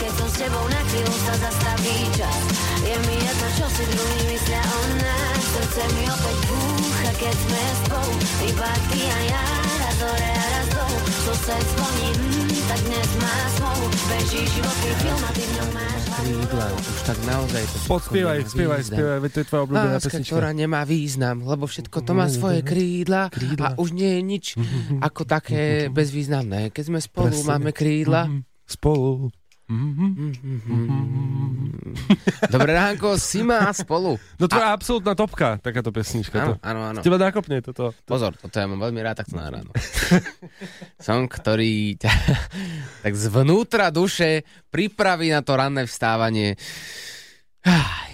Keď som s tebou na chvíľu sa zastaví čas Je mi jedno, čo si druhý myslia o nás Srdce mi opäť búcha, keď sme spolu Iba ty a ja, raz hore a raz dolu Sused zvoní, mm, tak dnes má smolu Beží život, ty film a ty v ňom máš už tak naozaj to Podspievaj, spievaj, spievaj, veď to je tvoja obľúbená Láska, pesnička. ktorá nemá význam, lebo všetko to má svoje krídla, Krídla. a už nie je nič ako také bezvýznamné. Keď sme spolu, Presne. máme krídla. Mhm. Spolu. Dobré ránko, si má spolu. No tvoja absolútna topka, takáto pesnička. Áno, To. áno, áno. Teba nakopne toto. Pozor, toto ja mám veľmi rád takto na ráno. Som, ktorý ťa tak zvnútra duše pripraví na to ranné vstávanie. Aj,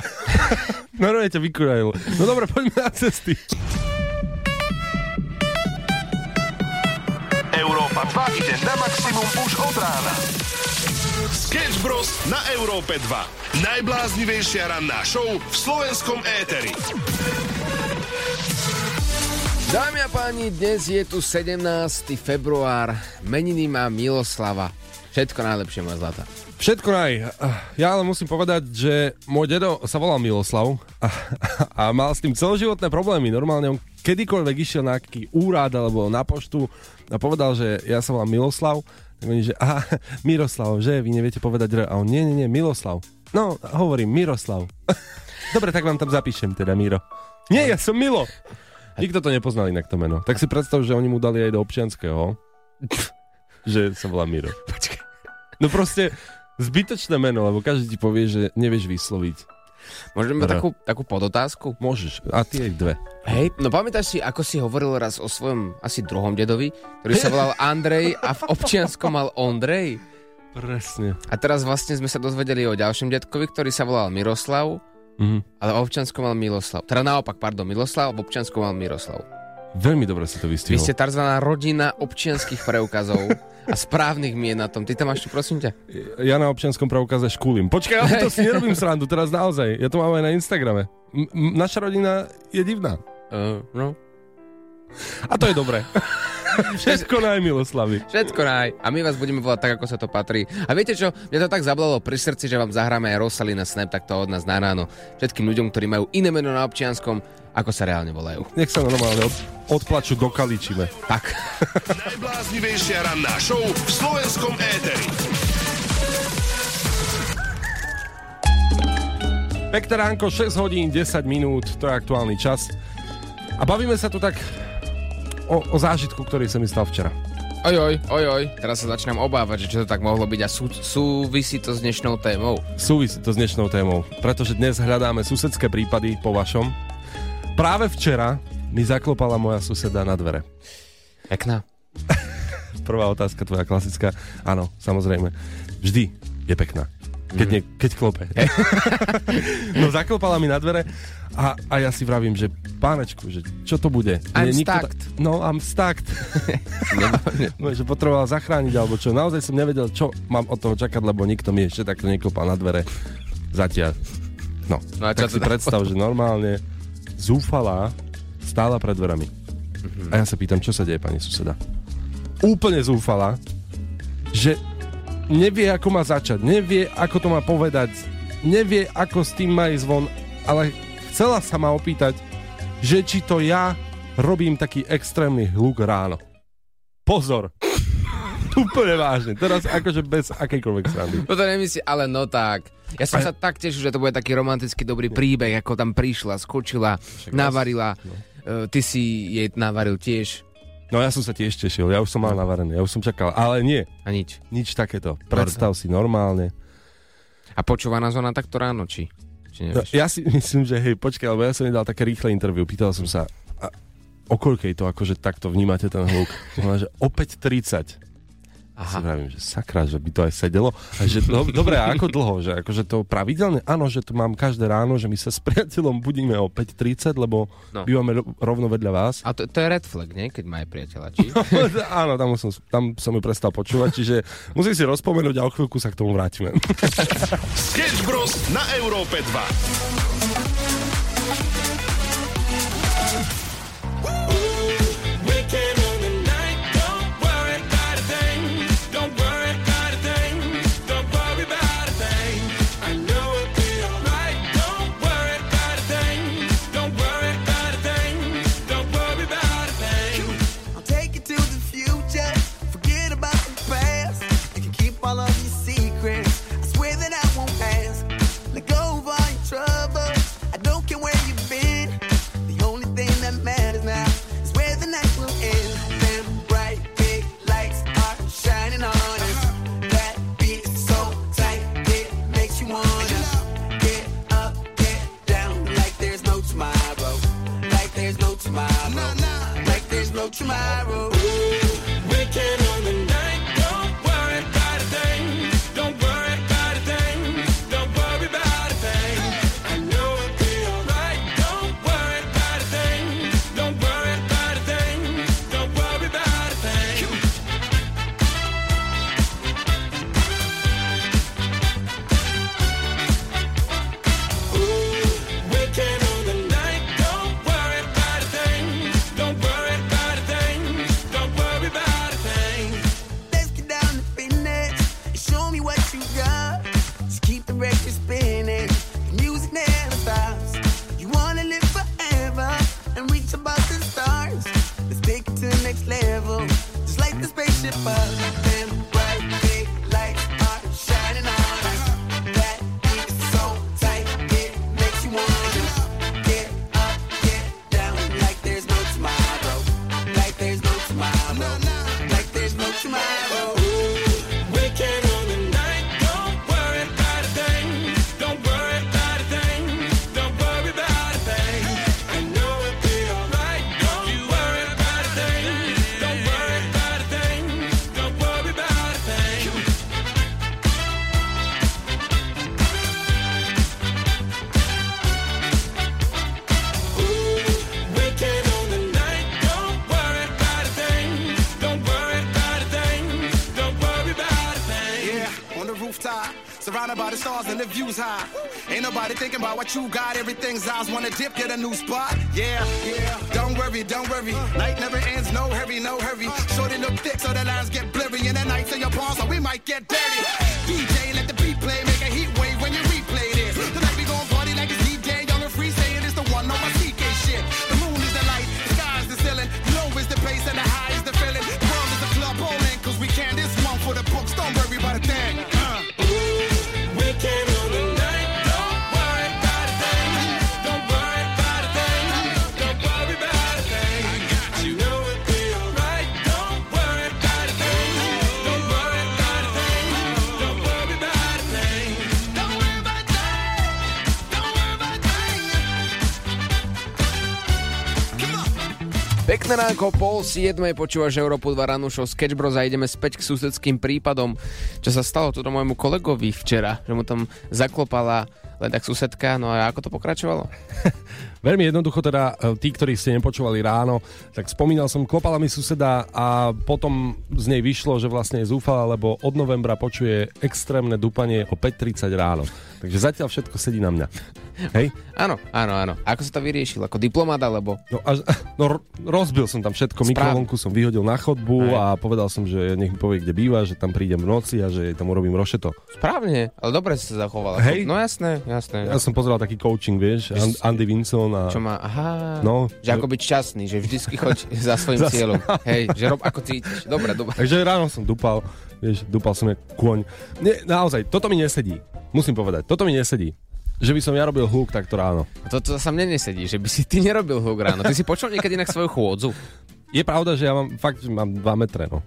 Normálne ťa vykurajil. No dobre, poďme na cesty. Európa 2 už od rána. Sketch Bros. na Európe 2. Najbláznivejšia ranná show v slovenskom éteri. Dámy a páni, dnes je tu 17. február. Meniny má Miloslava. Všetko najlepšie, moja zlata. Všetko naj. Ja ale musím povedať, že môj dedo sa volal Miloslav a, a mal s tým celoživotné problémy. Normálne on kedykoľvek išiel na aký úrad alebo na poštu a povedal, že ja sa volám Miloslav, tak oni, že aha, Miroslav, že vy neviete povedať R. A on, nie, nie, nie, Miloslav. No, hovorím, Miroslav. Dobre, tak vám tam zapíšem teda, Miro. Nie, ja som Milo. Nikto to nepoznal inak to meno. Tak si predstav, že oni mu dali aj do občianského, že sa volá Miro. Počkaj. No proste zbytočné meno, lebo každý ti povie, že nevieš vysloviť. Môžeme mať takú, takú podotázku? Môžeš. A ty aj dve. Hej, no pamätáš si, ako si hovoril raz o svojom asi druhom dedovi, ktorý sa volal Andrej a v občianskom mal Ondrej? Presne. A teraz vlastne sme sa dozvedeli o ďalšom detkovi, ktorý sa volal Miroslav, Mhm. ale v občianskom mal Miloslav. Teda naopak, pardon, Miloslav, v občianskom mal Miroslav. Veľmi dobre si to Vy vystihol. ste tzv. rodina občianských preukazov a správnych mien na tom. Ty tam máš tu, prosím ťa. Ja na občianskom preukaze škulím. Počkaj, ale to si nerobím srandu, teraz naozaj. Ja to mám aj na Instagrame. M- m- naša rodina je divná. Uh, no, A to je dobré. Všetko naj Miloslavy. všetko naj. A my vás budeme volať tak, ako sa to patrí. A viete čo? Mňa to tak zablalo pri srdci, že vám zahráme aj Rosalina Snap, tak to od nás na ráno. Všetkým ľuďom, ktorí majú iné meno na občianskom, ako sa reálne volajú. Nech sa normálne od, odplaču do kaličime. Tak. Najbláznivejšia ranná show v slovenskom éteri. Pekné ránko, 6 hodín, 10 minút, to je aktuálny čas. A bavíme sa tu tak o, o zážitku, ktorý sa mi stal včera. Ojoj, ojoj, teraz sa začínam obávať, že čo to tak mohlo byť a sú, súvisí to s dnešnou témou. Súvisí to s dnešnou témou, pretože dnes hľadáme susedské prípady po vašom. Práve včera mi zaklopala moja suseda na dvere. Pekná. Prvá otázka, tvoja klasická. Áno, samozrejme. Vždy je pekná. Keď, nie, keď klope. no zaklopala mi na dvere a, a ja si vravím, že pánečku, že čo to bude? I'm Nie, nikto stucked. Ta- no, I'm stucked. no, že potreboval zachrániť alebo čo. Naozaj som nevedel, čo mám od toho čakať, lebo nikto mi ešte takto neklopal na dvere. Zatiaľ. No, No a čo tak si teda? predstav, že normálne zúfalá stála pred dverami. A ja sa pýtam, čo sa deje, pani suseda? Úplne zúfala, že nevie, ako má začať, nevie, ako to má povedať, nevie, ako s tým má ísť von, ale chcela sa ma opýtať, že či to ja robím taký extrémny hluk ráno. Pozor! Úplne vážne. Teraz akože bez akejkoľvek srandy. No to nemyslí, ale no tak. Ja som sa tak tešil, že to bude taký romantický dobrý príbeh, ako tam prišla, skočila, navarila. Uh, ty si jej navaril tiež No ja som sa tiež tešil, ja už som mal navarené, ja už som čakal, ale nie, a nič. nič takéto. Predstav si normálne. A počúva nás ona takto ráno, či? Či No, ja si myslím, že hej, počkaj, lebo ja som jej dal také rýchle interview, pýtal som sa, a o koľkej to akože takto vnímate ten hluk? Ona, že opäť 30. Ja si Aha. vravím, že sakra, že by to aj sedelo. A že do, dobre, a ako dlho? Že akože to pravidelne? Áno, že to mám každé ráno, že my sa s priateľom budíme o 5.30, lebo No. no. bývame ro- rovno vedľa vás. A to, to je red flag, nie? Keď má aj priateľa, či? Áno, tam som, tam som ju prestal počúvať, čiže musím si rozpomenúť a o chvíľku sa k tomu vrátime. Sketch Bros. na Európe 2. You got. Everything's eyes wanna dip, get a new spot. Yeah, yeah. Don't worry, don't worry. Night never ends, no hurry, no hurry. Shorty look thick so the lines get blurry. And the nights in your palms, so we might get dirty. DJ, let the beat play, Pekné ránko, pol siedmej počúvaš Európu 2 ráno show Sketch Bros a ideme späť k susedským prípadom, čo sa stalo tu môjmu kolegovi včera, že mu tam zaklopala len tak susedka, no a ako to pokračovalo? Veľmi jednoducho teda, e, tí, ktorí ste nepočúvali ráno, tak spomínal som, klopala mi suseda a potom z nej vyšlo, že vlastne je zúfala, lebo od novembra počuje extrémne dupanie o 5.30 ráno. Takže zatiaľ všetko sedí na mňa. Hej? Áno, áno, áno. Ako sa to vyriešil? Ako diplomat alebo... No, až, no ro- rozbil som tam všetko, Správne. mikrovlnku som vyhodil na chodbu Hej. a povedal som, že nech mi povie, kde býva, že tam prídem v noci a že tam urobím rošeto. Správne, ale dobre si sa zachoval. Hej. No jasné, jasné. Ja som pozeral taký coaching, vieš, An- Andy Vinson a... Čo má, aha, No, že ako byť šťastný, že vždycky choď za svojim Za- cieľom. Hej, že rob ako cítiš. Dobre, dobre. Takže ráno som dupal, vieš, dupal som jak kôň. Nie, naozaj, toto mi nesedí. Musím povedať, toto mi nesedí. Že by som ja robil hluk takto ráno. Toto sa mne nesedí, že by si ty nerobil hluk ráno. Ty si počul niekedy inak svoju chôdzu? Je pravda, že ja mám fakt, že mám 2 metre, no.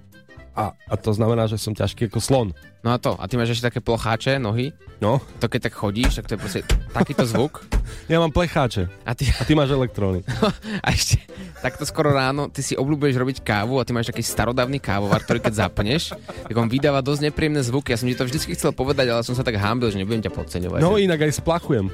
A, a to znamená, že som ťažký ako slon. No a to, a ty máš ešte také plocháče, nohy? No, To keď tak chodíš, tak to je proste takýto zvuk. ja mám plecháče A ty, a ty máš elektróny. a ešte takto skoro ráno, ty si obľúbuješ robiť kávu a ty máš taký starodávny kávovar, ktorý keď zapneš, tak on vydáva dosť nepríjemné zvuky. Ja som ti to vždy chcel povedať, ale som sa tak hambil, že nebudem ťa podceňovať. No že- inak aj splachujem.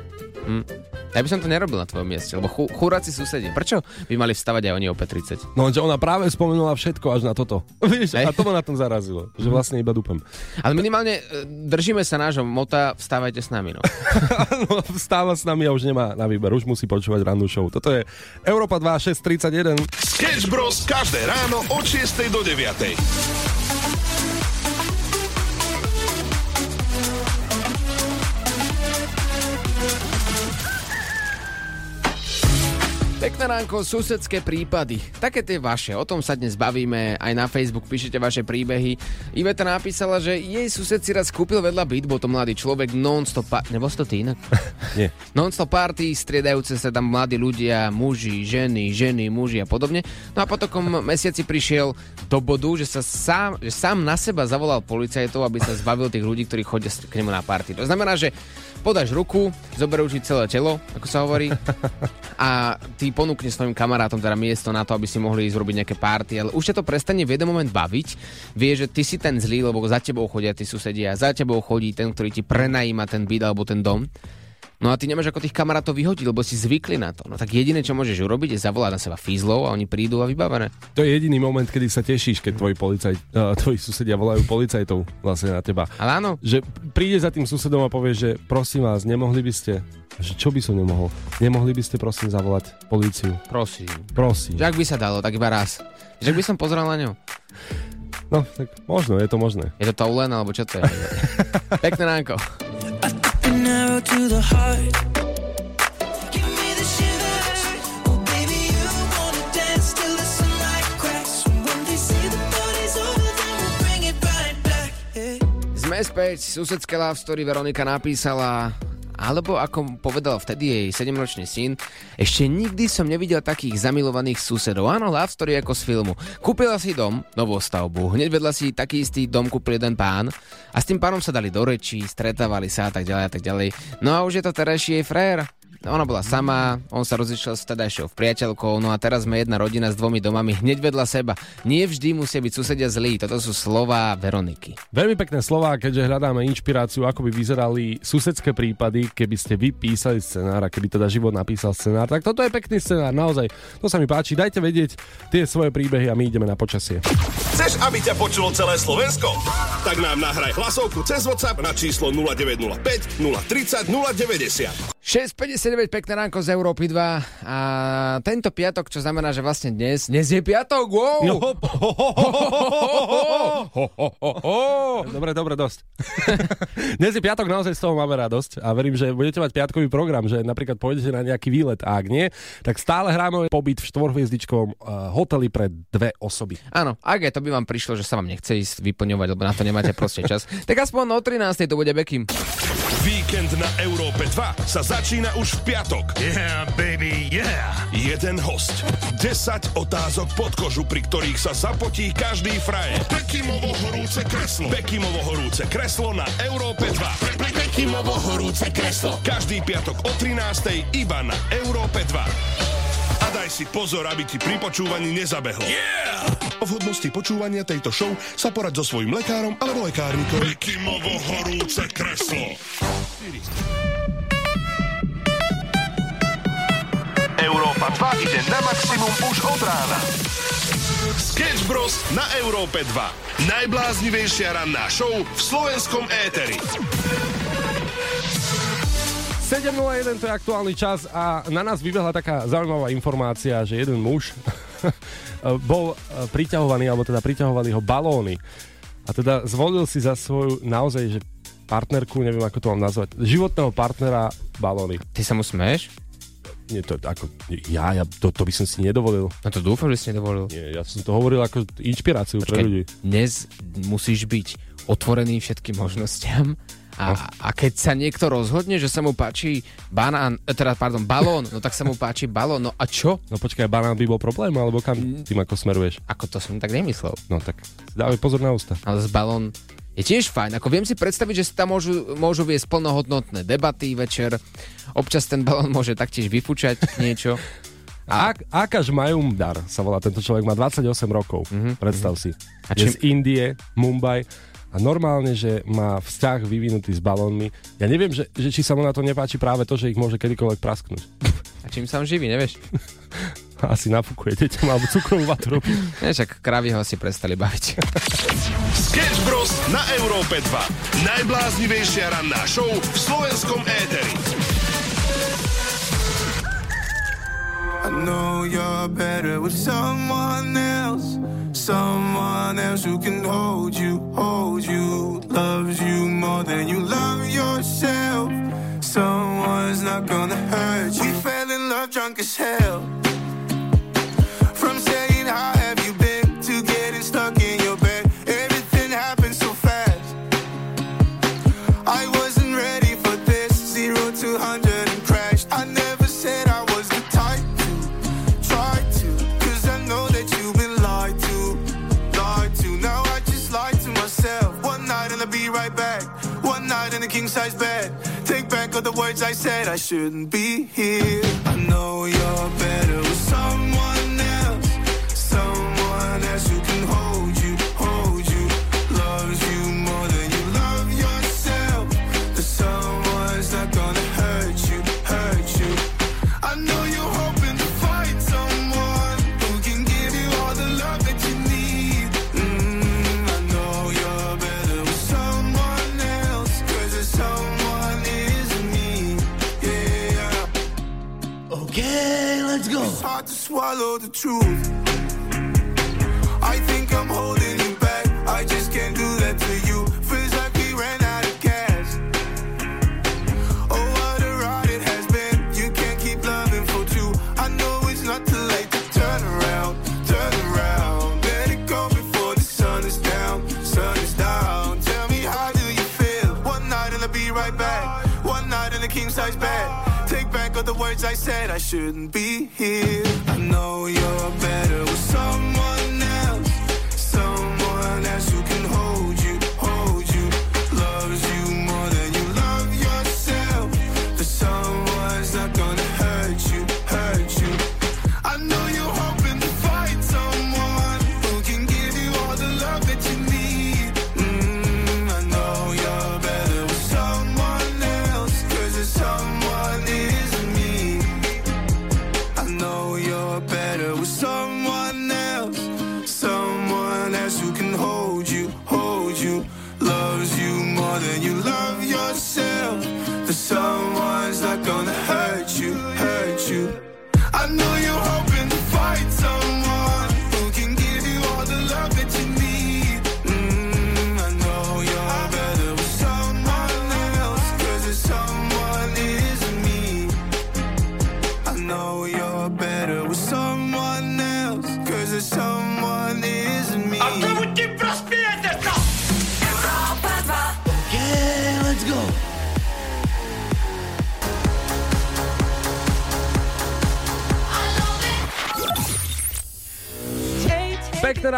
Ja by som to nerobil na tvojom mieste, lebo chu, churáci susedí. Prečo by mali vstavať aj oni o 5.30? No, že ona práve spomenula všetko až na toto. Vieš, Hej. a to na tom zarazilo, že vlastne iba dupem. Ale minimálne e, držíme sa nášho mota, vstávajte s nami, no. no, vstáva s nami a už nemá na výber, už musí počúvať rannú show. Toto je Európa 2 631. Sketch Bros. každé ráno od 6 do 9. Pekné ránko, susedské prípady. Také tie vaše, o tom sa dnes bavíme, aj na Facebook píšete vaše príbehy. Iveta napísala, že jej sused si raz kúpil vedľa byt, bol to mladý človek, non-stop... Pa- Nebol si to ty inak? Nie. Non-stop party, striedajúce sa tam mladí ľudia, muži, ženy, ženy, muži a podobne. No a po takom mesiaci prišiel do bodu, že sa sám, že sám na seba zavolal policajtov, aby sa zbavil tých ľudí, ktorí chodia k nemu na party. To znamená, že podáš ruku, zoberú ti celé telo, ako sa hovorí, a ty ponúkneš ponúkne svojim kamarátom teda miesto na to, aby si mohli ísť robiť nejaké párty, ale už ťa to prestane v jeden moment baviť. Vie, že ty si ten zlý, lebo za tebou chodia tí susedia, za tebou chodí ten, ktorý ti prenajíma ten byt alebo ten dom. No a ty nemáš ako tých kamarátov vyhodiť, lebo si zvykli na to. No tak jediné, čo môžeš urobiť, je zavolať na seba fízlov a oni prídu a vybavené. To je jediný moment, kedy sa tešíš, keď tvoji, policaj, uh, tvoji susedia volajú policajtov vlastne na teba. Ale áno, Že príde za tým susedom a povie, že prosím vás, nemohli by ste... Že čo by som nemohol? Nemohli by ste prosím zavolať políciu? prosím. Prosím. Že ak by sa dalo, tak iba raz. Že by som pozrel na ňu. No, tak možno, je to možné. Je to Toulen, alebo čo to je? Pekné ránko. An arrow to the heart. Oh. Sme späť, susedské love story Veronika napísala alebo ako povedal vtedy jej 7-ročný syn, ešte nikdy som nevidel takých zamilovaných susedov. Áno, love story ako z filmu. Kúpila si dom, novú stavbu, hneď vedľa si taký istý dom kúpil jeden pán a s tým pánom sa dali do rečí, stretávali sa a tak ďalej a tak ďalej. No a už je to terajší jej frér. Ona bola sama, on sa rozišiel s vtedajšou priateľkou, no a teraz sme jedna rodina s dvomi domami hneď vedľa seba. Nie vždy musia byť susedia zlí, toto sú slova Veroniky. Veľmi pekné slova, keďže hľadáme inšpiráciu, ako by vyzerali susedské prípady, keby ste vy písali scenár a keby teda život napísal scenár. Tak toto je pekný scenár, naozaj. To sa mi páči. Dajte vedieť tie svoje príbehy a my ideme na počasie. Chceš, aby ťa počulo celé Slovensko? Tak nám nahraj hlasovku cez WhatsApp na číslo 0905 030 090. 6.59, pekné ránko z Európy 2 a tento piatok, čo znamená, že vlastne dnes, dnes je piatok, wow! No, Dobre, dobre, dosť. Dnes je piatok, naozaj z toho máme radosť a verím, že budete mať piatkový program, že napríklad pôjdete na nejaký výlet a ak nie, tak stále hráme pobyt v štvorhviezdičkovom uh, hoteli pre dve osoby. Áno, ak aj to by vám prišlo, že sa vám nechce ísť vyplňovať, lebo na to nemáte proste čas, tak aspoň o 13. to bude Bekim. Víkend na Európe 2 sa začína už v piatok. Yeah, baby, yeah. Jeden host, 10 otázok pod kožu, pri ktorých sa zapotí každý frajer. Bekimovo horúce kreslo. Bekimovo horúce kreslo na Európe 2. Bekimovo horúce kreslo. Každý piatok o 13. iba na Európe 2. A daj si pozor, aby ti pri počúvaní nezabehlo. Yeah! O vhodnosti počúvania tejto show sa porad so svojím lekárom alebo lekárnikom. Bekimovo horúce kreslo. Európa 2 ide na maximum už od rána. Sketch Bros. na Európe 2. Najbláznivejšia ranná show v slovenskom éteri. 7.01 to je aktuálny čas a na nás vybehla taká zaujímavá informácia, že jeden muž bol eh, priťahovaný, alebo teda priťahovali ho balóny. A teda zvolil si za svoju naozaj, že partnerku, neviem ako to mám nazvať, životného partnera balóny. Ty sa mu smeješ? Nie, to ako, ja, ja to, to by som si nedovolil. No to dúfam, že si nedovolil. Nie, ja som to hovoril ako inšpiráciu pre Počkaj, ľudí. dnes musíš byť otvorený všetkým možnostiam a, a keď sa niekto rozhodne, že sa mu páči banán, eh, teda, pardon, balón, no tak sa mu páči balón, no a čo? No počkaj, banán by bol problém, alebo kam tým ako smeruješ? Ako to som tak nemyslel. No tak dávaj pozor na ústa. Ale z balón je tiež fajn. Ako viem si predstaviť, že si tam môžu, môžu viesť plnohodnotné debaty večer. Občas ten balón môže taktiež vyfúčať niečo. A... Ak, Akaš Majumdar sa volá tento človek, má 28 rokov, mm-hmm. predstav si. A A je čím- z Indie, Mumbai a normálne, že má vzťah vyvinutý s balónmi. Ja neviem, že, že či sa mu na to nepáči práve to, že ich môže kedykoľvek prasknúť. A čím sa on živí, nevieš? Asi nafúkuje deťom alebo cukrovú vatu robí. Nevieš, ak krávy ho asi prestali baviť. Sketch Bros. na Európe 2. Najbláznivejšia ranná show v slovenskom éteri. I know you're better with someone else. Someone else who can hold you, hold you, loves you more than you love yourself. Someone's not gonna hurt you. We fell in love drunk as hell. Size bed. Take back all the words I said. I shouldn't be here. I know you're better swallow the truth. I think I'm holding you back. I just can't do that to you. Feels like we ran out of gas. Oh, what a ride it has been. You can't keep loving for two. I know it's not too late to turn around, turn around. Let it go before the sun is down, sun is down. Tell me how do you feel? One night and I'll be right back. One night in the king size bed. Take back all the words I said. I shouldn't be here.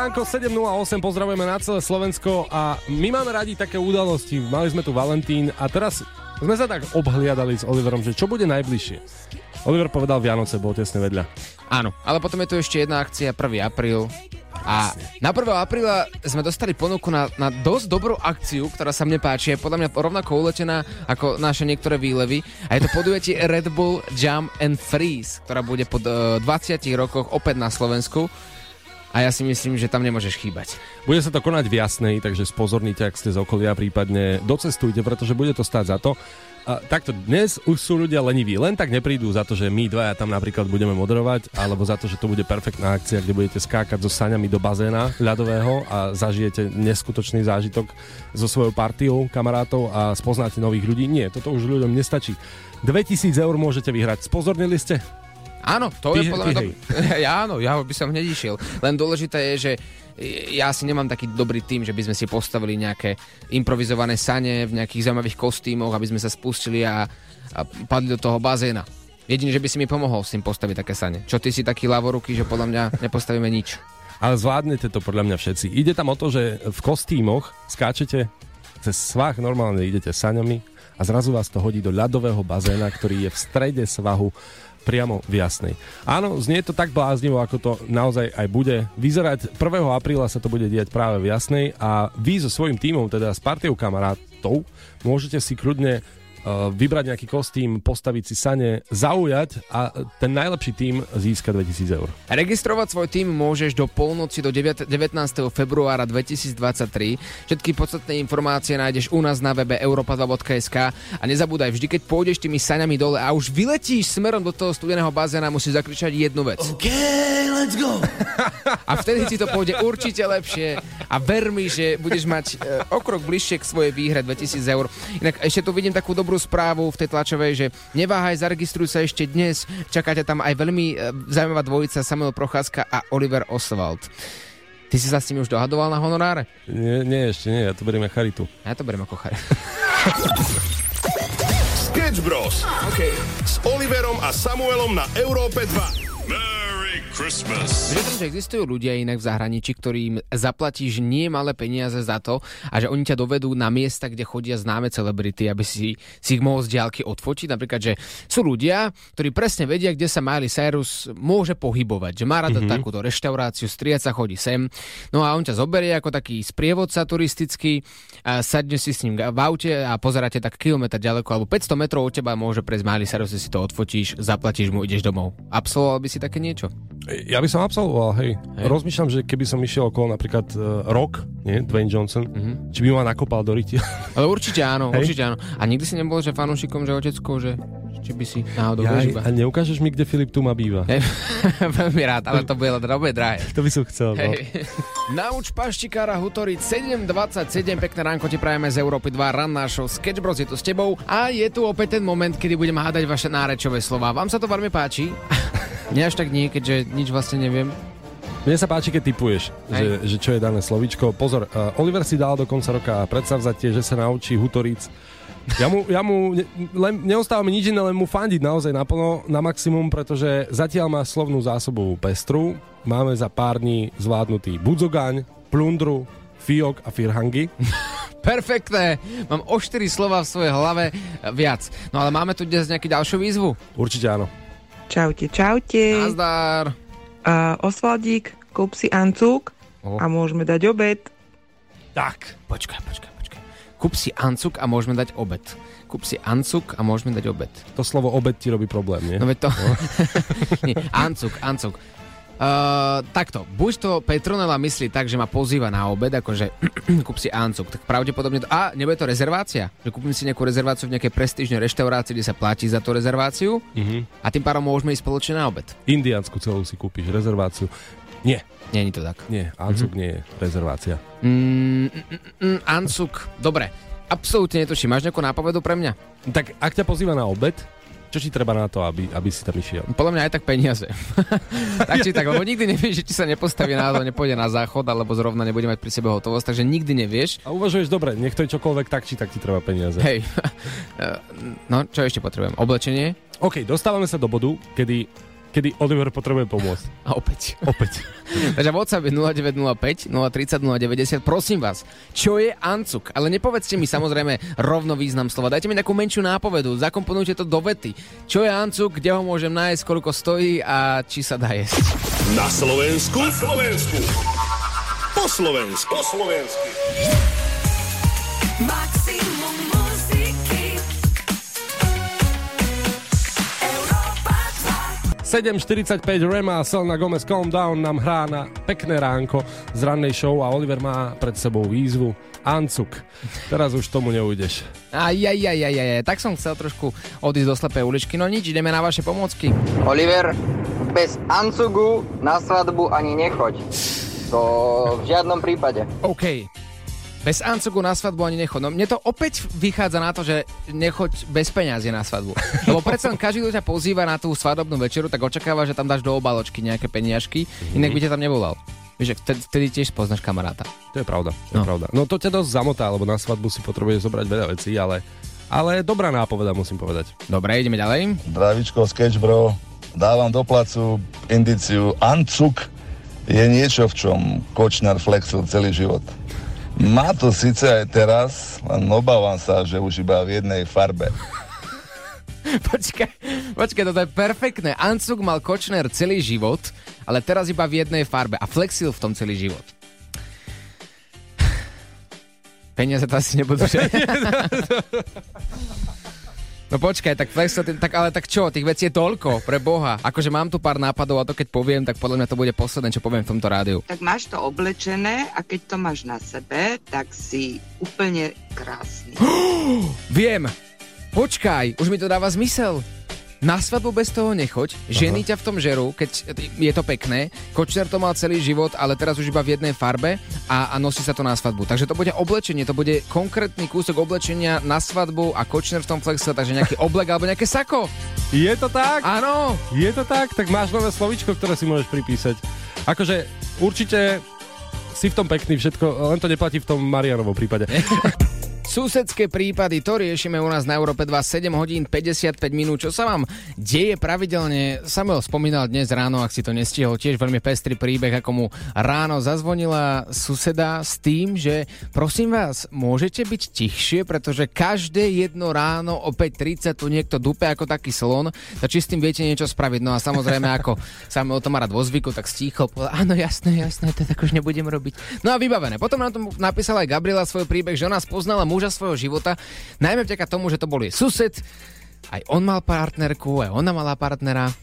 Ránko, 7.08, pozdravujeme na celé Slovensko a my máme radi také udalosti. Mali sme tu Valentín a teraz sme sa tak obhliadali s Oliverom, že čo bude najbližšie. Oliver povedal Vianoce, bol tesne vedľa. Áno, ale potom je tu ešte jedna akcia, 1. apríl. A na 1. apríla sme dostali ponuku na, na dosť dobrú akciu, ktorá sa mne páči. Je podľa mňa rovnako uletená ako naše niektoré výlevy. A je to podujatie Red Bull Jump and Freeze, ktorá bude po uh, 20 rokoch opäť na Slovensku. A ja si myslím, že tam nemôžeš chýbať. Bude sa to konať v jasnej, takže spozornite, ak ste z okolia, prípadne docestujte, pretože bude to stáť za to. A takto dnes už sú ľudia leniví, len tak neprídu za to, že my dvaja tam napríklad budeme moderovať, alebo za to, že to bude perfektná akcia, kde budete skákať so saňami do bazéna ľadového a zažijete neskutočný zážitok so svojou partiou kamarátov a spoznáte nových ľudí. Nie, toto už ľuďom nestačí. 2000 eur môžete vyhrať. Spozornili ste? Áno, to Ty- je podľa mňa... ja áno, ja by som hneď išiel. Len dôležité je, že ja si nemám taký dobrý tým, že by sme si postavili nejaké improvizované sane v nejakých zaujímavých kostýmoch, aby sme sa spustili a, a padli do toho bazéna. Jedine, že by si mi pomohol s tým postaviť také sane. Čo ty si taký ľavoruky, že podľa mňa nepostavíme nič. Ale zvládnete to podľa mňa všetci. Ide tam o to, že v kostýmoch skáčete cez svah, normálne idete saňami a zrazu vás to hodí do ľadového bazéna, ktorý je v strede svahu priamo v jasnej. Áno, znie to tak bláznivo, ako to naozaj aj bude vyzerať. 1. apríla sa to bude diať práve v jasnej a vy so svojím tímom, teda s partiou kamarátov, môžete si kľudne vybrať nejaký kostým, postaviť si sane, zaujať a ten najlepší tím získa 2000 eur. Registrovať svoj tým môžeš do polnoci do 9, 19. februára 2023. Všetky podstatné informácie nájdeš u nás na webe europa2.sk a nezabúdaj, vždy keď pôjdeš tými saňami dole a už vyletíš smerom do toho studeného bazéna, musíš zakričať jednu vec. Okay, let's go. A vtedy ti to pôjde určite lepšie a ver mi, že budeš mať e, o krok bližšie k svojej výhre 2000 eur. Inak ešte tu vidím takú dobrú správu v tej tlačovej, že neváhaj, zaregistruj sa ešte dnes. Čakáte tam aj veľmi e, zaujímavá dvojica Samuel Procházka a Oliver Oswald. Ty si sa s tým už dohadoval na honoráre? Nie, nie, ešte nie, ja to beriem na charitu. Ja to beriem ako char. Sketch Bros. Okay. S Oliverom a Samuelom na Európe 2. Christmas. Že existujú ľudia inak v zahraničí, ktorým zaplatíš nie malé peniaze za to a že oni ťa dovedú na miesta, kde chodia známe celebrity, aby si, si ich mohol z diálky odfotiť. Napríklad, že sú ľudia, ktorí presne vedia, kde sa Miley Cyrus môže pohybovať. Že má rada mm-hmm. takúto reštauráciu, striaca chodí sem. No a on ťa zoberie ako taký sprievodca turistický, a sadne si s ním v aute a pozeráte tak kilometr ďaleko alebo 500 metrov od teba môže prejsť Miley Cyrus, si to odfotíš, zaplatíš mu, ideš domov. Absolvoval by si také niečo? Ja by som absolvoval, hej. hej. Rozmýšľam, že keby som išiel okolo napríklad uh, Rock, nie, Dwayne Johnson, mm-hmm. či by ma nakopal do ryti. Ale určite áno, Hej. určite áno. A nikdy si nebol, že fanúšikom, že oteckou, že Či by si náhodou Ja, iba. a neukážeš mi, kde Filip tu má býva. Veľmi rád, ale to bude veľmi drahé. To by som chcel, no. Hej. Nauč paštikára Hutoriť 7.27, pekné ránko ti prajeme z Európy 2, ranná show Sketch Bros je tu s tebou a je tu opäť ten moment, kedy budem hádať vaše nárečové slova. Vám sa to veľmi páči? Mne až tak nie, keďže nič vlastne neviem. Mne sa páči, keď typuješ, že, že čo je dané slovíčko. Pozor, uh, Oliver si dal do konca roka predsavzatie, že sa naučí hutoríc. Ja mu, ja mu ne, len, neostáva mi nič iné, len mu fandiť naozaj naplno, na maximum, pretože zatiaľ má slovnú zásobu pestru. Máme za pár dní zvládnutý budzogaň, plundru, fiok a firhangy. Perfektné! Mám o 4 slova v svojej hlave viac. No ale máme tu dnes nejakú ďalšiu výzvu. Určite áno. Čaute, čaute. Nazdar! A Osvaldík, kúp si ancúk Oho. a môžeme dať obed. Tak. Počkaj, počkaj, počkaj. Kúp si ancuk a môžeme dať obed. Kúp si ancuk a môžeme dať obed. To slovo obed ti robí problém, nie? No veď to... Nie, ancuk, ancuk. Uh, takto, buď to Petronela myslí tak, že ma pozýva na obed, akože kúp si ancuk, tak pravdepodobne to... A, nebude to rezervácia? Že kúpim si nejakú rezerváciu v nejakej prestížnej reštaurácii, kde sa platí za tú rezerváciu Mhm. a tým pádom môžeme ísť spoločne na obed. Indiansku celú si kúpiš, rezerváciu. Nie, je to tak. nie, Ancuk nie je rezervácia. Mm, mm, mm, mm, ancuk, dobre. Absolútne netuším. Máš nejakú nápovedu pre mňa? Tak ak ťa pozýva na obed, čo ti treba na to, aby, aby si tam išiel? Podľa mňa aj tak peniaze. tak či tak, lebo nikdy nevieš, že či sa nepostaví náhodou, nepôjde na záchod, alebo zrovna nebude mať pri sebe hotovosť, takže nikdy nevieš. A uvažuješ dobre, nech to je čokoľvek tak, či tak ti treba peniaze. Hej. no, čo ešte potrebujem? Oblečenie? OK, dostávame sa do bodu, kedy, kedy Oliver potrebuje pomôcť. A opäť. Opäť. Takže WhatsApp je 0905 030 090. Prosím vás, čo je ancuk? Ale nepovedzte mi samozrejme rovno význam slova. Dajte mi nejakú menšiu nápovedu, zakomponujte to do vety. Čo je ancuk, kde ho môžem nájsť, koľko stojí a či sa dá jesť. Na Slovensku. Na Slovensku. Po Slovensku. Po Slovensku. Maximum 7.45 Rema a Selena Gomez Calm Down nám hrá na pekné ránko z rannej show a Oliver má pred sebou výzvu Ancuk. Teraz už tomu neujdeš. Aj, aj, aj, aj, aj, tak som chcel trošku odísť do slepej uličky, no nič, ideme na vaše pomôcky. Oliver, bez Ancugu na svadbu ani nechoď. To v žiadnom prípade. OK. Bez ancugu na svadbu ani nechod. No mne to opäť vychádza na to, že nechoď bez peňazí na svadbu. Lebo predsa len každý, kto ťa pozýva na tú svadobnú večeru, tak očakáva, že tam dáš do obaločky nejaké peniažky, inak by ťa tam nevolal. Vieš, vtedy, vtedy tiež spoznáš kamaráta. To je pravda, to je No. pravda. No to ťa dosť zamotá, lebo na svadbu si potrebuješ zobrať veľa vecí, ale, ale dobrá nápoveda musím povedať. Dobre, ideme ďalej. Zdravičko, Sketch Bro. Dávam do placu indiciu Ancuk je niečo, v čom Kočnar flexil celý život. Má to síce aj teraz, len obávam sa, že už iba v jednej farbe. Počkaj, počkaj, toto je perfektné. Ancuk mal Kočner celý život, ale teraz iba v jednej farbe a flexil v tom celý život. Peniaze to asi nebudú, že? No počkaj, tak flexil, tak ale tak čo, tých vecí je toľko, pre Boha. Akože mám tu pár nápadov a to keď poviem, tak podľa mňa to bude posledné, čo poviem v tomto rádiu. tak máš to oblečené a keď to máš na sebe, tak si úplne krásny. Viem! Počkaj, už mi to dáva zmysel. Na svadbu bez toho nechoď, ženy ťa v tom žerú, keď je to pekné. Kočner to mal celý život, ale teraz už iba v jednej farbe a, a nosí sa to na svadbu. Takže to bude oblečenie, to bude konkrétny kúsok oblečenia na svadbu a Kočner v tom flexe, takže nejaký oblek alebo nejaké sako. Je to tak? Áno! Je to tak? Tak máš nové slovičko, ktoré si môžeš pripísať. Akože určite si v tom pekný všetko, len to neplatí v tom Marianovom prípade. Susedské prípady, to riešime u nás na Európe 2, 7 hodín 55 minút. Čo sa vám deje pravidelne? Samuel spomínal dnes ráno, ak si to nestihol, tiež veľmi pestrý príbeh, ako mu ráno zazvonila suseda s tým, že prosím vás, môžete byť tichšie, pretože každé jedno ráno o 5.30 tu niekto dupe ako taký slon, tak či s tým viete niečo spraviť. No a samozrejme, ako Samuel to má rád vo zvyku, tak stíchol, áno, jasné, jasné, to tak už nebudem robiť. No a vybavené. Potom nám to napísala aj Gabriela svoj príbeh, že ona spoznala muža svojho života, najmä vďaka tomu, že to bol jej sused, aj on mal partnerku, aj ona mala partnera.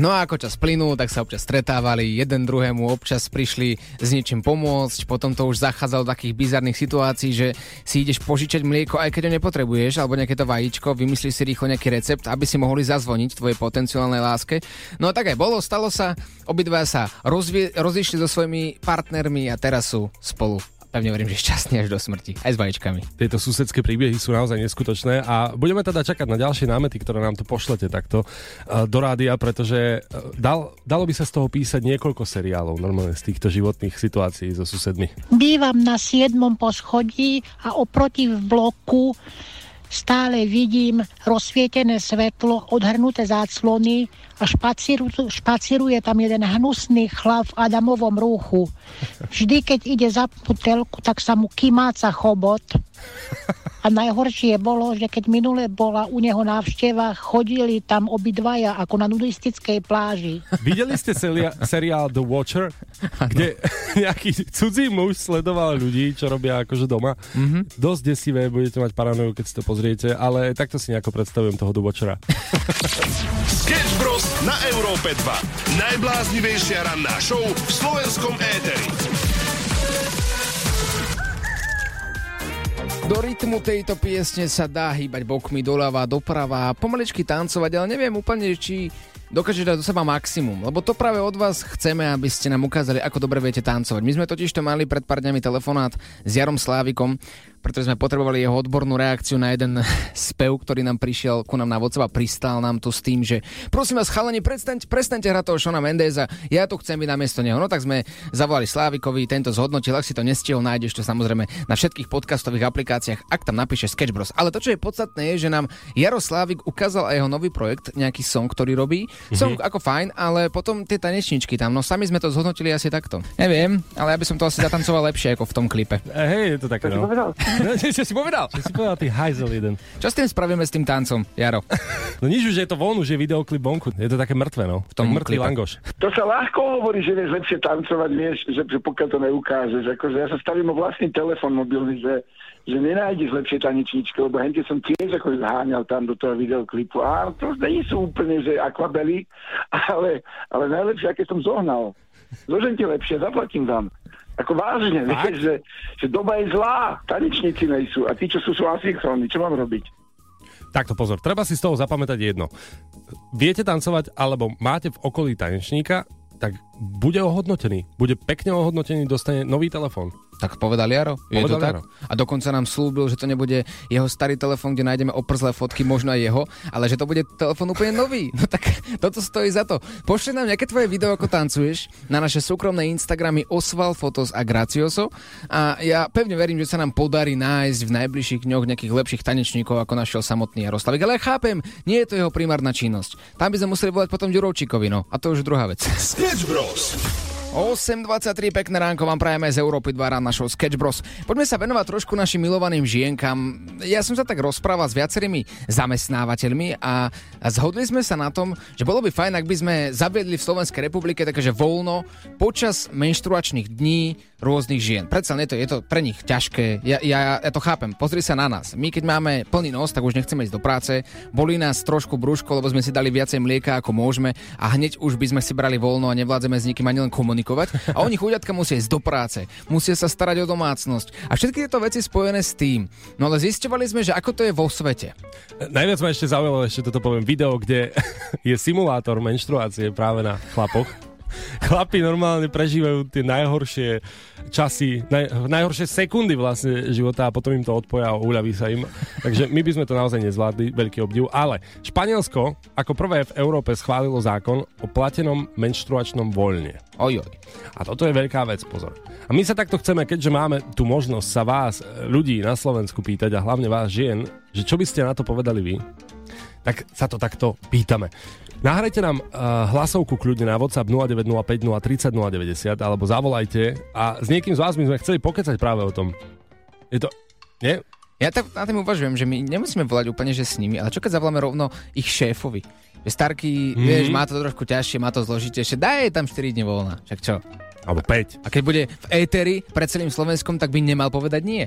No a ako čas plynul, tak sa občas stretávali, jeden druhému občas prišli s niečím pomôcť, potom to už zachádzalo do takých bizarných situácií, že si ideš požičať mlieko, aj keď ho nepotrebuješ, alebo nejaké to vajíčko, vymyslíš si rýchlo nejaký recept, aby si mohli zazvoniť tvojej potenciálnej láske. No a tak aj bolo, stalo sa, obidva sa rozvie, rozišli so svojimi partnermi a teraz sú spolu pevne verím, že šťastný až do smrti. Aj s vajíčkami. Tieto susedské príbehy sú naozaj neskutočné a budeme teda čakať na ďalšie námety, ktoré nám tu pošlete takto uh, do rádia, pretože uh, dal, dalo by sa z toho písať niekoľko seriálov normálne z týchto životných situácií so susedmi. Bývam na 7. poschodí a oproti v bloku stále vidím rozsvietené svetlo, odhrnuté záclony a špacíru, špacíruje tam jeden hnusný chlap v Adamovom rúchu. Vždy, keď ide za putelku, tak sa mu kymáca chobot. A najhoršie bolo, že keď minule bola u neho návšteva, chodili tam obidvaja ako na nudistickej pláži. Videli ste seria- seriál The Watcher, kde nejaký cudzí muž sledoval ľudí, čo robia akože doma. Mm-hmm. Dosť desivé, budete mať paranoju, keď si to pozriete, ale takto si nejako predstavujem toho The Watchera. Sketch Bros. na Európe 2. Najbláznivejšia ranná show v slovenskom éteri. Do rytmu tejto piesne sa dá hýbať bokmi doľava, doprava, pomaličky tancovať, ale neviem úplne, či dokáže dať do seba maximum, lebo to práve od vás chceme, aby ste nám ukázali, ako dobre viete tancovať. My sme totiž to mali pred pár dňami telefonát s Jarom Slávikom, pretože sme potrebovali jeho odbornú reakciu na jeden spev, ktorý nám prišiel ku nám na WhatsApp a pristal nám tu s tým, že prosím vás, chalani, prestaňte, prestaňte hrať toho Šona Mendeza, ja to chcem byť na miesto neho. No tak sme zavolali Slávikovi, tento zhodnotil, ak si to nestihol, nájdeš to samozrejme na všetkých podcastových aplikáciách, ak tam napíše Sketch Bros. Ale to, čo je podstatné, je, že nám Jaro Slávik ukázal aj jeho nový projekt, nejaký song, ktorý robí. Mm-hmm. Song ako fajn, ale potom tie tanečničky tam, no sami sme to zhodnotili asi takto. Neviem, ale ja by som to asi zatancoval lepšie ako v tom klipe. E, hej, je to také, no. No, čo si povedal? Čo si povedal, ty hajzel jeden. Čo s tým spravíme s tým tancom, Jaro? No nič už je to von, už je videoklip vonku. Je to také mŕtve, no. V tom Tak klipe. langoš. To sa ľahko hovorí, že vieš lepšie tancovať, vieš, že, že pokiaľ to neukážeš. Akože ja sa stavím o vlastný telefon mobilný, že, že nenájdeš lepšie tanečničky, lebo hente som tiež ako zháňal tam do toho videoklipu. A to nie sú úplne, že akvabely, ale, ale najlepšie, aké som zohnal. Zožente lepšie, zaplatím vám. Ako vážne, vieš, že, že doba je zlá, tanečníci nejsú a tí, čo sú, sú asynchrónni, čo mám robiť? Takto pozor, treba si z toho zapamätať jedno. Viete tancovať, alebo máte v okolí tanečníka, tak bude ohodnotený. Bude pekne ohodnotený, dostane nový telefón. Tak povedal Jaro. Je to Povedal tak? Jaro. A dokonca nám slúbil, že to nebude jeho starý telefón, kde nájdeme oprzlé fotky, možno aj jeho, ale že to bude telefón úplne nový. No tak toto stojí za to. Pošli nám nejaké tvoje video, ako tancuješ na naše súkromné Instagramy Osval Fotos a Gracioso a ja pevne verím, že sa nám podarí nájsť v najbližších dňoch nejakých lepších tanečníkov, ako našiel samotný Jaroslavik. Ale ja chápem, nie je to jeho primárna činnosť. Tam by sme museli volať potom Ďurovčíkovi, no. A to už druhá vec. Sketch Bros. 8.23, pekné ránko vám prajeme z Európy 2 rán našou Sketch Bros. Poďme sa venovať trošku našim milovaným žienkam. Ja som sa tak rozprával s viacerými zamestnávateľmi a, zhodli sme sa na tom, že bolo by fajn, ak by sme zaviedli v Slovenskej republike takéže voľno počas menštruačných dní rôznych žien. Predsa je to, je to pre nich ťažké. Ja, ja, ja to chápem. Pozri sa na nás. My keď máme plný nos, tak už nechceme ísť do práce. Boli nás trošku brúško, lebo sme si dali viacej mlieka ako môžeme a hneď už by sme si brali voľno a nevládzeme s nikým ani len komunikovať. A oni chuďatka musia ísť do práce, musia sa starať o domácnosť a všetky tieto veci spojené s tým. No ale zisťovali sme, že ako to je vo svete. Najviac ma ešte zaujalo, ešte toto poviem, video, kde je simulátor menštruácie práve na chlapoch. Chlapi normálne prežívajú tie najhoršie časy, naj, najhoršie sekundy vlastne života a potom im to odpoja a uľaví sa im. Takže my by sme to naozaj nezvládli, veľký obdiv. Ale Španielsko ako prvé v Európe schválilo zákon o platenom menštruačnom voľne. Ojoj. A toto je veľká vec, pozor. A my sa takto chceme, keďže máme tú možnosť sa vás, ľudí na Slovensku pýtať a hlavne vás žien, že čo by ste na to povedali vy, tak sa to takto pýtame. Nahrajte nám uh, hlasovku kľudne na WhatsApp 0905 030 090 alebo zavolajte a s niekým z vás by sme chceli pokecať práve o tom. Je to... Nie? Ja tak na tým uvažujem, že my nemusíme volať úplne, že s nimi, ale čo keď zavoláme rovno ich šéfovi? Že Starky, Mhm. mm-hmm. vieš, má to trošku ťažšie, má to zložitejšie, daj tam 4 dní voľna, však čo? Alebo 5. A keď bude v éteri pred celým Slovenskom, tak by nemal povedať nie.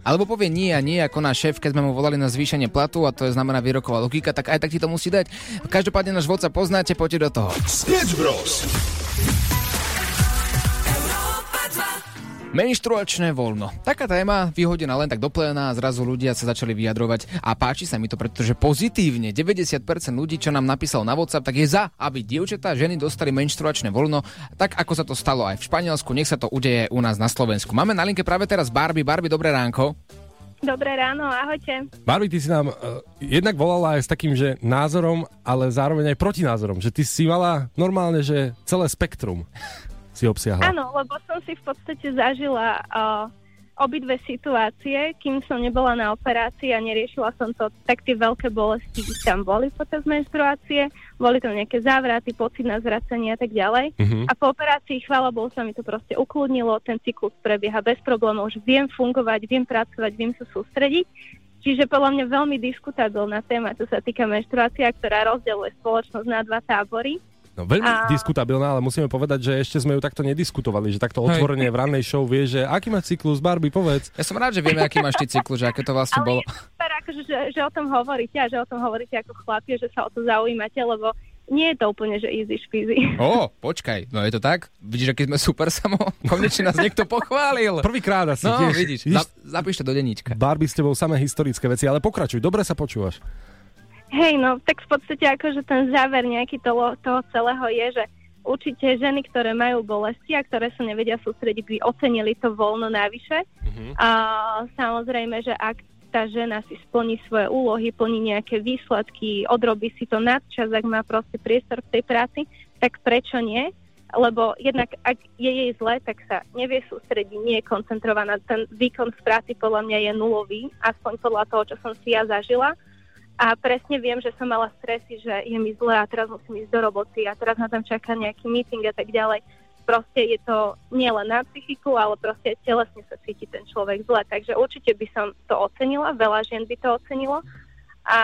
Alebo povie nie a nie, ako náš šéf, keď sme mu volali na zvýšenie platu a to je znamená výroková logika, tak aj tak ti to musí dať. Každopádne náš vodca poznáte, poďte do toho. Sketch Bros. Menštruačné voľno. Taká téma vyhodená len tak doplená a zrazu ľudia sa začali vyjadrovať a páči sa mi to, pretože pozitívne 90% ľudí, čo nám napísal na WhatsApp, tak je za, aby dievčatá ženy dostali menštruačné voľno, tak ako sa to stalo aj v Španielsku, nech sa to udeje u nás na Slovensku. Máme na linke práve teraz Barbie. Barbie, dobré ránko. Dobré ráno, ahojte. Barbie, ty si nám uh, jednak volala aj s takým, že názorom, ale zároveň aj protinázorom, že ty si mala normálne, že celé spektrum si obsiahla. Áno, lebo som si v podstate zažila uh, obidve situácie, kým som nebola na operácii a neriešila som to, tak tie veľké bolesti tam boli počas menštruácie, boli tam nejaké závraty, pocit na zvracanie a tak ďalej. Mhm. A po operácii, chvála Bohu, sa mi to proste ukludnilo, ten cyklus prebieha bez problémov, už viem fungovať, viem pracovať, viem sa sústrediť. Čiže podľa mňa veľmi diskutabilná téma, čo sa týka menštruácia, ktorá rozdeľuje spoločnosť na dva tábory. No, veľmi A- diskutabilná, ale musíme povedať, že ešte sme ju takto nediskutovali, že takto otvorene v rannej show vie, že aký má cyklus, Barbie, povedz. Ja som rád, že vieme, aký máš ty cyklus, že aké to vlastne bolo. Super, akože, že, že o tom hovoríte a že o tom hovoríte ako chlapi, že sa o to zaujímate, lebo nie je to úplne, že easy špizy. Ó, počkaj, no je to tak? Vidíš, aký sme super samo? Konečne nás niekto pochválil. Prvýkrát asi No, tiež. vidíš, Vidíš- Zap, zapíš to do denníčka. Barbie s tebou samé historické veci, ale pokračuj, dobre sa počúvaš. Hej, no tak v podstate akože ten záver nejaký toho, toho celého je, že určite ženy, ktoré majú bolesti a ktoré sa nevedia sústrediť, by ocenili to voľno navyše. A samozrejme, že ak tá žena si splní svoje úlohy, plní nejaké výsledky, odrobí si to nadčas, ak má proste priestor v tej práci, tak prečo nie? Lebo jednak, ak je jej zle, tak sa nevie sústrediť, nie je koncentrovaná. Ten výkon z práci podľa mňa je nulový, aspoň podľa toho, čo som si ja zažila. A presne viem, že som mala stresy, že je mi zle a teraz musím ísť do roboty a teraz na tam čaká nejaký meeting a tak ďalej. Proste je to nielen na psychiku, ale proste telesne sa cíti ten človek zle. Takže určite by som to ocenila, veľa žien by to ocenilo. A,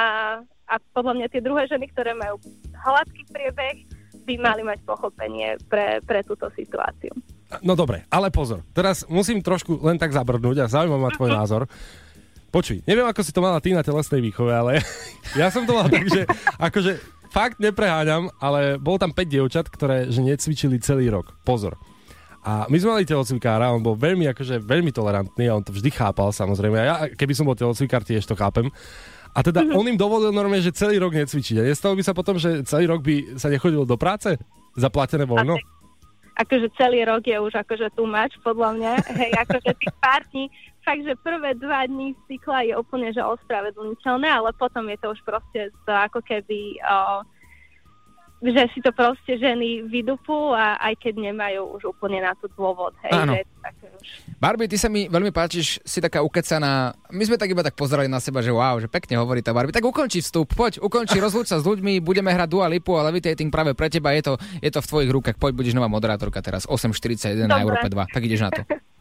a podľa mňa tie druhé ženy, ktoré majú hladký priebeh, by mali mať pochopenie pre, pre túto situáciu. No dobre, ale pozor, teraz musím trošku len tak zabrnúť a zaujíma ma tvoj názor. Počuj, neviem, ako si to mala ty na telesnej výchove, ale ja som to mal tak, že akože fakt nepreháňam, ale bol tam 5 dievčat, ktoré že necvičili celý rok. Pozor. A my sme mali telocvikára, on bol veľmi, akože, veľmi tolerantný a on to vždy chápal, samozrejme. A ja, keby som bol telocvikár, tiež to chápem. A teda Mhm. on im dovolil normálne, že celý rok necvičiť. A nestalo by sa potom, že celý rok by sa nechodilo do práce? Zaplatené voľno? Akože celý rok je už akože tu máš, podľa mňa. Hej, akože tých pár dní, fakt, že prvé dva dní cykla je úplne, že ospravedlniteľné, ale potom je to už proste to ako keby, o, že si to proste ženy vydupú a aj keď nemajú už úplne na to dôvod. Hej, Áno. že už Barbie, ty sa mi veľmi páčiš, si taká ukecaná. My sme tak iba tak pozerali na seba, že wow, že pekne hovorí tá Barbie. Tak ukonči vstup, poď, ukonči, rozlúč sa s ľuďmi, budeme hrať Dua Lipu a Levitating práve pre teba, je to, je to v tvojich rukách. Poď, budeš nová moderátorka teraz, 8.41 na. Európe 2. Tak ideš na to.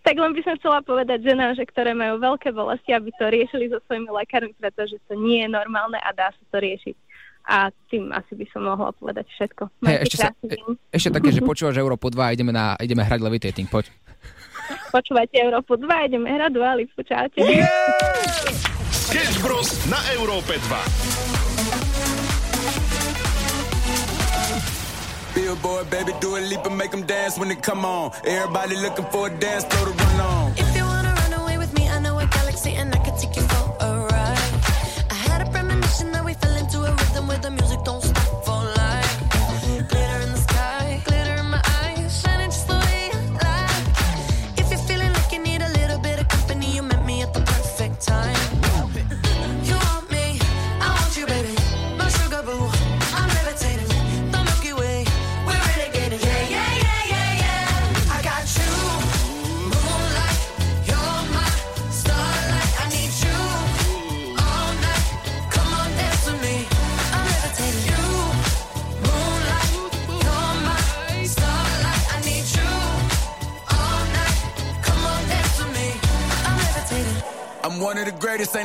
Tak len by som chcela povedať ženám, že ktoré majú veľké bolesti, aby to riešili so svojimi lekármi, pretože to nie je normálne a dá sa to riešiť. A tým asi by som mohla povedať všetko. Majte ešte, sa, e, ešte také, že počúvaš Európu 2 a ideme, na, ideme hrať Levitating, poď. Počúvate Európu 2, ideme hrať Lipu, čaute. Sketch Bros. na Európe 2. Billboard, baby, do a leap and make them dance when they come on. Everybody looking for a dance floor to run on. de musique, ton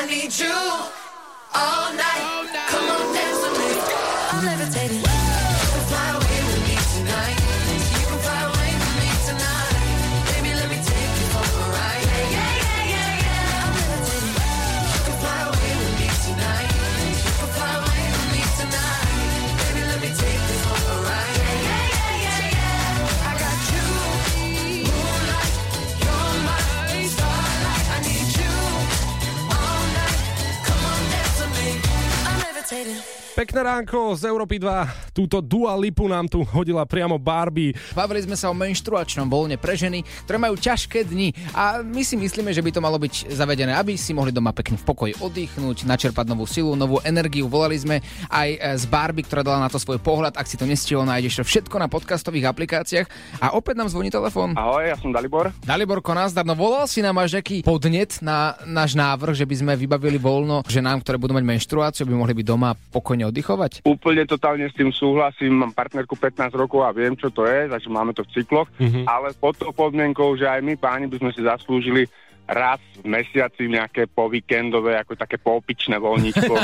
I need you all night. Come on, dance with me. I'm levitating. I'm levitating. Pekné ránko z Európy 2. Túto Dua Lipu nám tu hodila priamo Barbie. Bavili sme sa o menštruačnom voľne pre ženy, ktoré majú ťažké dni a my si myslíme, že by to malo byť zavedené, aby si mohli doma pekne v pokoji oddychnúť, načerpať novú silu, novú energiu. Volali sme aj e, z Barbie, ktorá dala na to svoj pohľad. Ak si to nestihol, nájdeš to všetko na podcastových aplikáciách. A opäť nám zvoní telefón. Ahoj, ja som Dalibor. Daliborko, nazdar. No volal si nám až nejaký podnet na náš návrh, že by sme vybavili voľno ženám, ktoré budú mať menštruáciu, by mohli byť doma pokojne oddychovať? Úplne totálne s tým súhlasím, mám partnerku 15 rokov a viem, čo to je, takže máme to v cykloch, Mhm. ale pod tou podmienkou, že aj my páni by sme si zaslúžili raz v mesiaci nejaké povíkendové, ako také popičné voľníctvo.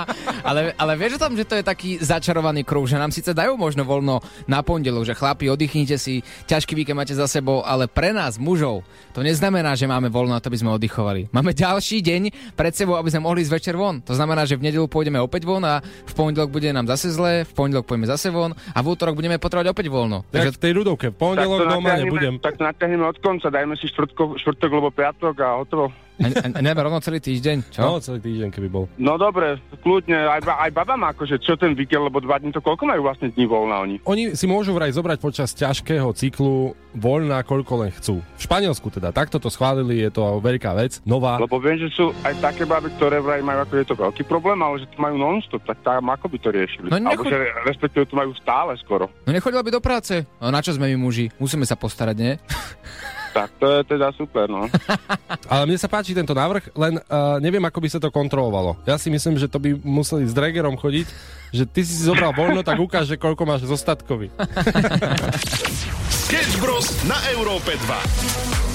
ale, ale vieš o tom, že to je taký začarovaný kruh, že nám síce dajú možno voľno na pondelok, že chlapi, oddychnite si, ťažký víkend máte za sebou, ale pre nás, mužov, to neznamená, že máme voľno na to, aby sme oddychovali. Máme ďalší deň pred sebou, aby sme mohli ísť večer von. To znamená, že v nedelu pôjdeme opäť von a v pondelok bude nám zase zle, v pondelok pôjdeme zase von a v útorok budeme potrebovať opäť voľno. Takže v tej ľudovke, v pondelok doma nebudem. Tak to natiahneme od konca, dajme si štvrtko, štvrtok alebo piatok a hotovo. A, a, rovno celý týždeň, čo? No, celý týždeň, keby bol. No dobre, kľudne, aj, ba- aj baba má akože, čo ten víkend, lebo dva dní to koľko majú vlastne dní voľna oni? Oni si môžu vraj zobrať počas ťažkého cyklu voľná, koľko len chcú. V Španielsku teda, takto to schválili, je to veľká vec, nová. Lebo viem, že sú aj také baby, ktoré vraj majú ako je to veľký problém, ale že to majú non-stop, tak tam ako by to riešili? No Alebo nechoď- že respektíve to majú stále skoro. No nechodila by do práce. No na čo sme my muži? Musíme sa postarať, nie? Tak to je teda super, no. Ale mne sa páči tento návrh, len uh, neviem, ako by sa to kontrolovalo. Ja si myslím, že to by museli s Dragerom chodiť, že ty si si zobral voľno, tak ukáž, že koľko máš zostatkový. Sketch Bros. na Európe 2.